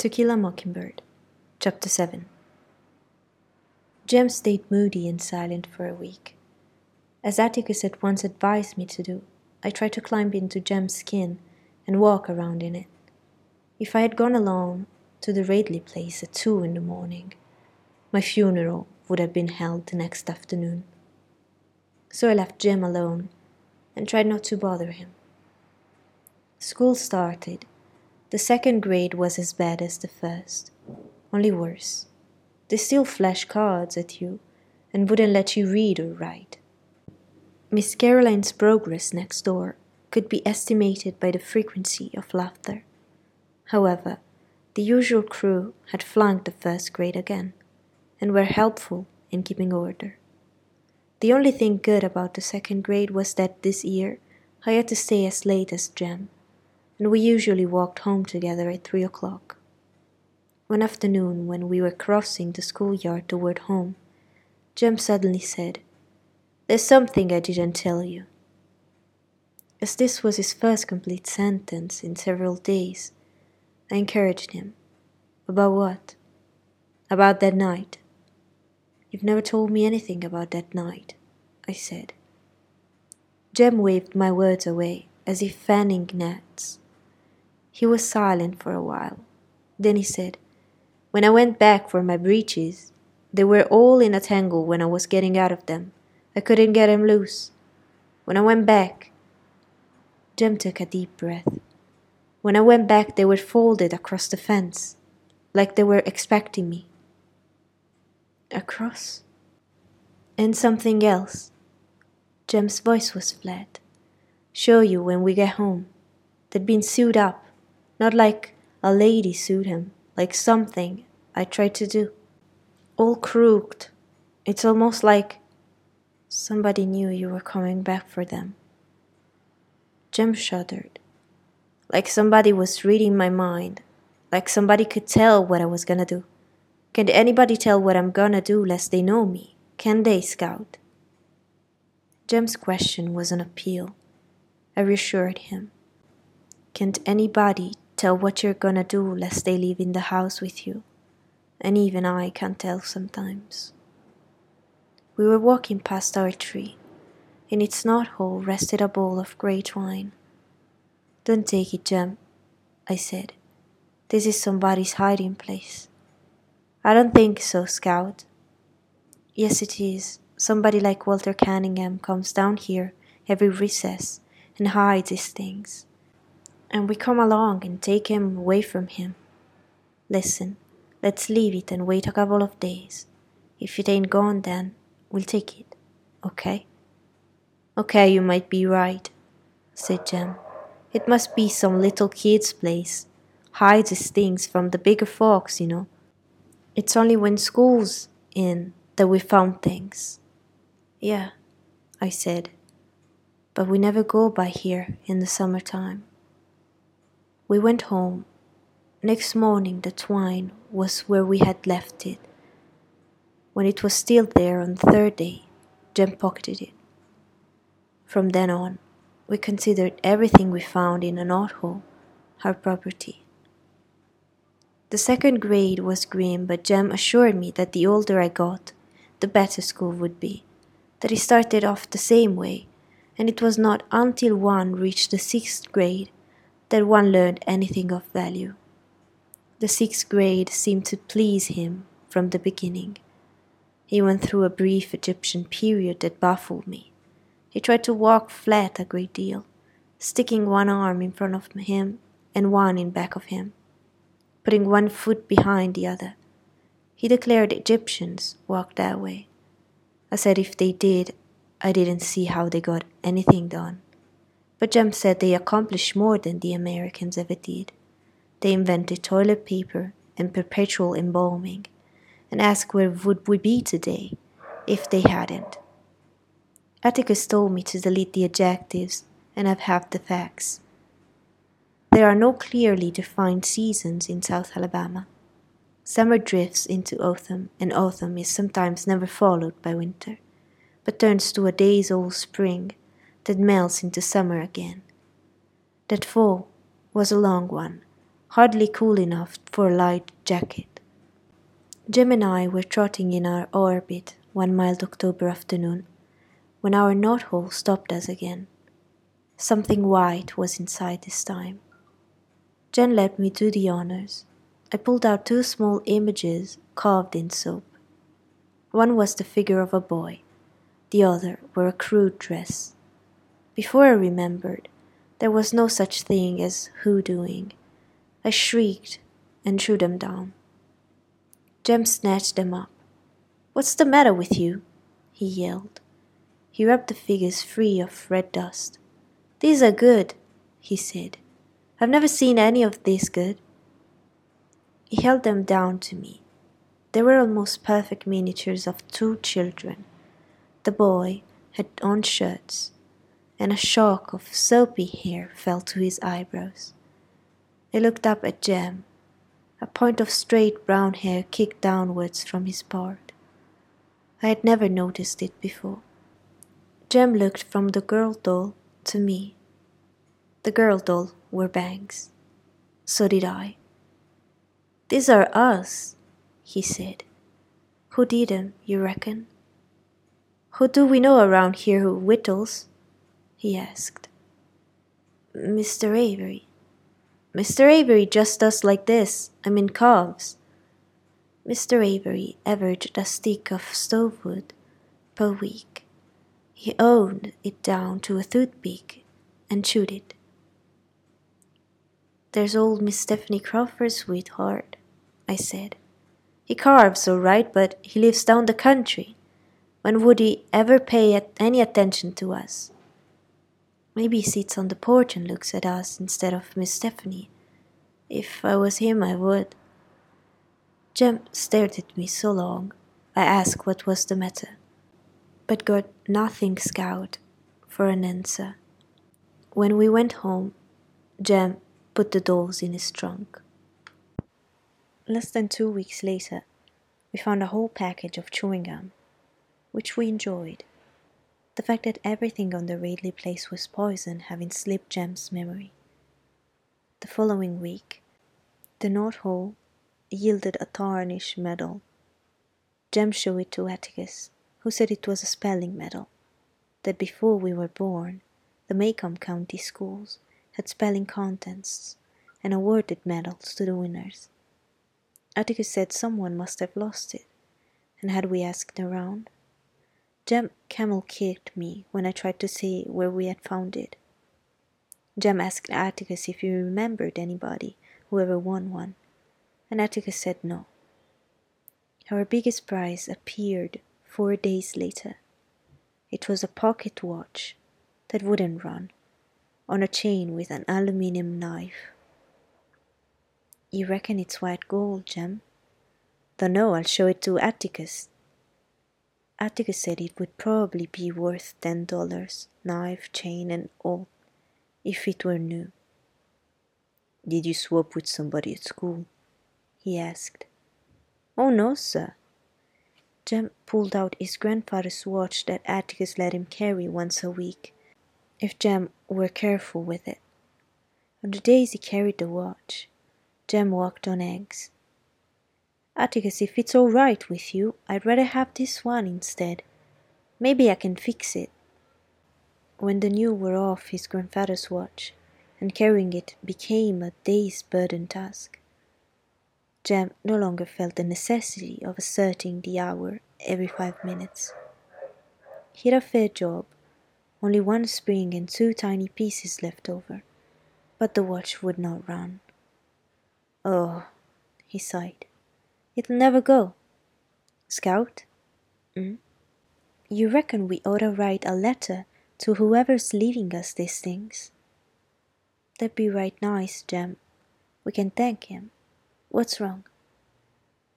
To Kill a Mockingbird, Chapter 7 Jem stayed moody and silent for a week. As Atticus had once advised me to do, I tried to climb into Jem's skin and walk around in it. If I had gone alone to the Radley place at two in the morning, my funeral would have been held the next afternoon. So I left Jem alone and tried not to bother him. School started. The second grade was as bad as the first, only worse. They still flashed cards at you and wouldn't let you read or write. Miss Caroline's progress next door could be estimated by the frequency of laughter. However, the usual crew had flunked the first grade again and were helpful in keeping order. The only thing good about the second grade was that this year I had to stay as late as Jem, and we usually walked home together at three o'clock. One afternoon, when we were crossing the schoolyard toward home, Jem suddenly said, There's something I didn't tell you. As this was his first complete sentence in several days, I encouraged him. About what? About that night. You've never told me anything about that night, I said. Jem waved my words away as if fanning gnats. He was silent for a while. Then he said, When I went back for my breeches, they were all in a tangle when I was getting out of them. I couldn't get them loose. When I went back, Jem took a deep breath. When I went back, they were folded across the fence, like they were expecting me. Across? And something else. Jem's voice was flat. Show you when we get home. They'd been sewed up, not like a lady sewed him, like something I tried to do. All crooked. It's almost like somebody knew you were coming back for them. Jem shuddered. Like somebody was reading my mind, like somebody could tell what I was gonna do. Can anybody tell what I'm gonna do lest they know me? Can they, Scout? Jem's question was an appeal. I reassured him. Can't anybody tell what you're gonna do lest they live in the house with you? And even I can't tell sometimes. We were walking past our tree. In its knothole rested a bowl of great wine. Don't take it, Jem, I said. This is somebody's hiding place. I don't think so, Scout. Yes, it is. Somebody like Walter Cunningham comes down here every recess and hides his things. And we come along and take him away from him. Listen, let's leave it and wait a couple of days. If it ain't gone, then we'll take it. Okay? Okay, you might be right, said Jem. It must be some little kid's place. Hides his things from the bigger folks, you know. It's only when school's in that we found things. Yeah, I said, but we never go by here in the summertime. We went home. Next morning, the twine was where we had left it. When it was still there on the third day, Jem pocketed it. From then on, we considered everything we found in a knothole our property. The second grade was grim, but Jem assured me that the older I got, the better school would be, that he started off the same way, and it was not until one reached the sixth grade that one learned anything of value. The sixth grade seemed to please him from the beginning. He went through a brief Egyptian period that baffled me. He tried to walk flat a great deal, sticking one arm in front of him and one in back of him putting one foot behind the other. He declared Egyptians walked that way. I said if they did, I didn't see how they got anything done. But Jem said they accomplished more than the Americans ever did. They invented toilet paper and perpetual embalming, and asked where would we be today if they hadn't. Atticus told me to delete the adjectives and have half the facts. There are no clearly defined seasons in South Alabama. Summer drifts into autumn, and autumn is sometimes never followed by winter, but turns to a days old spring that melts into summer again. That fall was a long one, hardly cool enough for a light jacket. Jem and I were trotting in our orbit one mild October afternoon when our knot hole stopped us again. Something white was inside this time. Jem let me do the honors. I pulled out two small images carved in soap. One was the figure of a boy, the other were a crude dress. Before I remembered, there was no such thing as hoodooing. I shrieked and threw them down. Jem snatched them up. What's the matter with you? he yelled. He rubbed the figures free of red dust. These are good, he said. I've never seen any of this good. He held them down to me. They were almost perfect miniatures of two children. The boy had on shirts, and a shock of soapy hair fell to his eyebrows. He looked up at Jem. A point of straight brown hair kicked downwards from his part. I had never noticed it before. Jem looked from the girl doll to me. The girl doll wore bangs. So did I. These are us, he said. Who did 'em, you reckon? Who do we know around here who whittles? He asked. Mr. Avery. Mr. Avery just does like this, I mean calves. Mr. Avery averaged a stick of stove wood per week. He owned it down to a toothpick and chewed it. There's old Miss Stephanie Crawford's sweetheart, I said. He carves all right, but he lives down the country. When would he ever pay any attention to us? Maybe he sits on the porch and looks at us instead of Miss Stephanie. If I was him, I would. Jem stared at me so long, I asked what was the matter, but got nothing scout for an answer. When we went home, Jem put the dolls in his trunk. Less than two weeks later, we found a whole package of chewing gum, which we enjoyed. The fact that everything on the Radley place was poison having slipped Jem's memory. The following week, the knot hole yielded a tarnished medal. Jem showed it to Atticus, who said it was a spelling medal, that before we were born, the Maycomb County schools had spelling contests and awarded medals to the winners. Atticus said someone must have lost it, and had we asked around? Jem camel kicked me when I tried to say where we had found it. Jem asked Atticus if he remembered anybody who ever won one, and Atticus said no. Our biggest prize appeared four days later. It was a pocket watch that wouldn't run on a chain with an aluminium knife. You reckon it's white gold, Jem? Dunno, I'll show it to Atticus. Atticus said it would probably be worth ten dollars, knife, chain, and all, if it were new. Did you swap with somebody at school? he asked. Oh, no, sir. Jem pulled out his grandfather's watch that Atticus let him carry once a week if Jem were careful with it. On the days he carried the watch, Jem walked on eggs. Ah, Atticus, if it's all right with you, I'd rather have this one instead. Maybe I can fix it. When the new wore off his grandfather's watch, and carrying it became a day's burden task, Jem no longer felt the necessity of asserting the hour every five minutes. He had a fair job, only one spring and two tiny pieces left over, but the watch would not run. Oh, he sighed. It'll never go. Scout? Mm? You reckon we ought to write a letter to whoever's leaving us these things? That'd be right nice, Jem. We can thank him. What's wrong?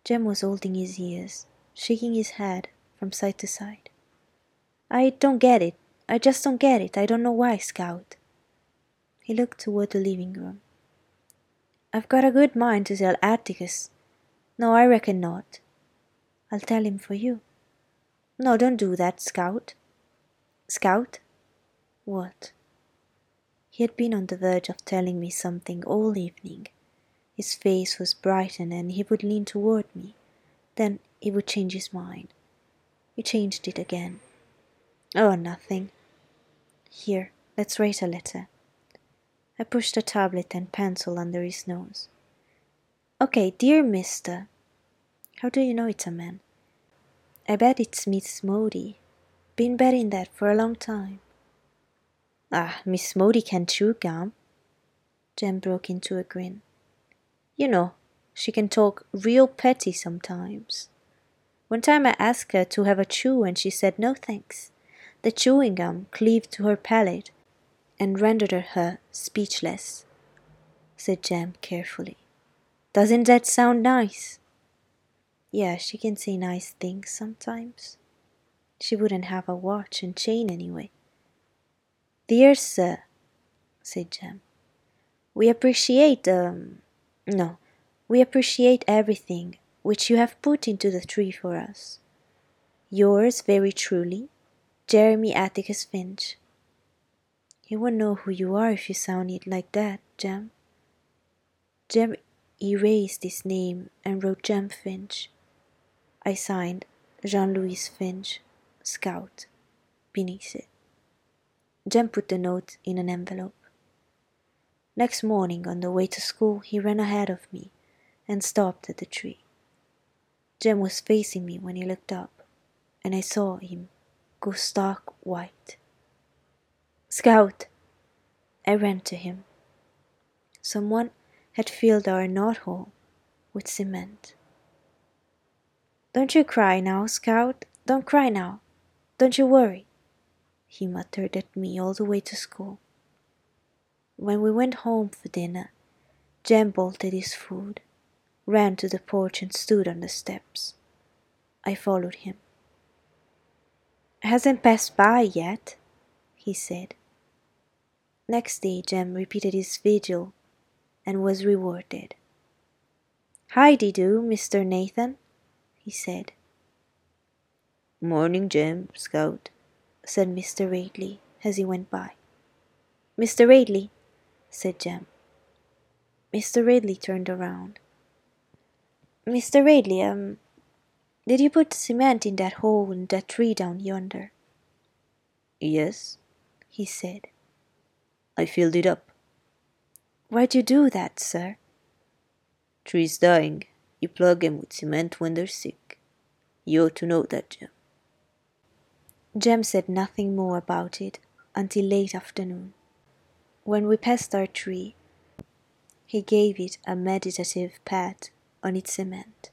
Jem was holding his ears, shaking his head from side to side. I don't get it. I just don't get it. I don't know why, Scout. He looked toward the living room. I've got a good mind to tell Atticus. No, I reckon not. I'll tell him for you. No, don't do that, Scout. Scout? What? He had been on the verge of telling me something all evening, His face was brightened and he would lean toward me. Then he would change his mind. He changed it again. Oh, nothing. Here, let's write a letter. I pushed a tablet and pencil under his nose. Okay, dear mister. How do you know it's a man? I bet it's Miss Maudie. Been betting that for a long time. Ah, Miss Maudie can chew gum. Jem broke into a grin. You know, she can talk real petty sometimes. One time I asked her to have a chew and she said no thanks. The chewing gum cleaved to her palate and rendered her speechless, said Jem carefully. Doesn't that sound nice? Yeah, she can say nice things sometimes. She wouldn't have a watch and chain anyway. Dear sir, said Jem, we appreciate, um, no, we appreciate everything which you have put into the tree for us. Yours very truly, Jeremy Atticus Finch. He won't know who you are if you sound it like that, Jem. Jem erased his name and wrote Jem Finch. I signed Jean Louise Finch, Scout, beneath it. Jem put the note in an envelope. Next morning, on the way to school, he ran ahead of me and stopped at the tree. Jem was facing me when he looked up, and I saw him go stark white. Scout! I ran to him. Someone had filled our knot hole with cement. Don't you cry now, Scout. Don't cry now. Don't you worry, he muttered at me all the way to school. When we went home for dinner, Jem bolted his food, ran to the porch, and stood on the steps. I followed him. Hasn't passed by yet, he said. Next day, Jem repeated his vigil and was rewarded. Hi, do, Mr. Nathan, he said. Morning, Jem, Scout, said Mr. Radley as he went by. Mr. Radley, said Jem. Mr. Radley turned around. Mr. Radley, um, did you put cement in that hole in that tree down yonder? Yes, he said. I filled it up. Why'd you do that, sir? Trees dying. You plug 'em with cement when they're sick. You ought to know that, Jem. Jem said nothing more about it until late afternoon. When we passed our tree, he gave it a meditative pat on its cement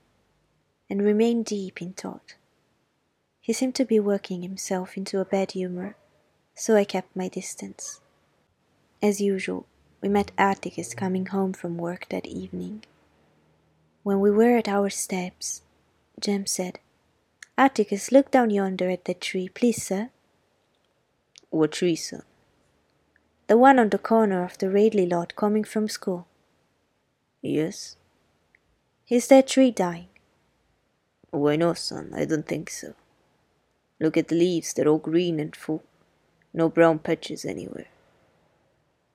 and remained deep in thought. He seemed to be working himself into a bad humor, so I kept my distance. As usual, we met Atticus coming home from work that evening. When we were at our steps, Jem said, Atticus, look down yonder at that tree, please, sir. What tree, son? The one on the corner of the Radley lot coming from school. Yes. Is that tree dying? Why no, son, I don't think so. Look at the leaves, they're all green and full. No brown patches anywhere.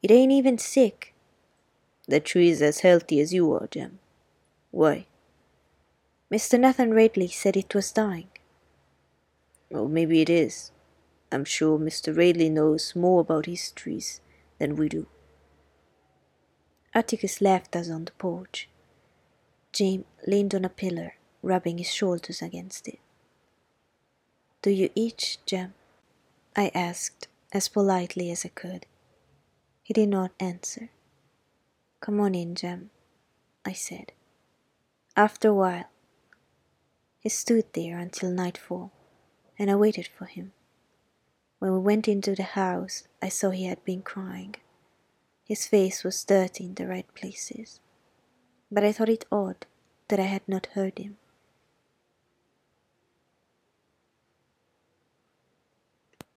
It ain't even sick. The tree's as healthy as you are, Jem. Why? Mr. Nathan Radley said it was dying. Well, maybe it is. I'm sure Mr. Radley knows more about his trees than we do. Atticus left us on the porch. Jem leaned on a pillar rubbing his shoulders against it. Do you itch, Jem? I asked as politely as I could. He did not answer. Come on in, Jem, I said. After a while, he stood there until nightfall, and I waited for him. When we went into the house, I saw he had been crying. His face was dirty in the right places, but I thought it odd that I had not heard him.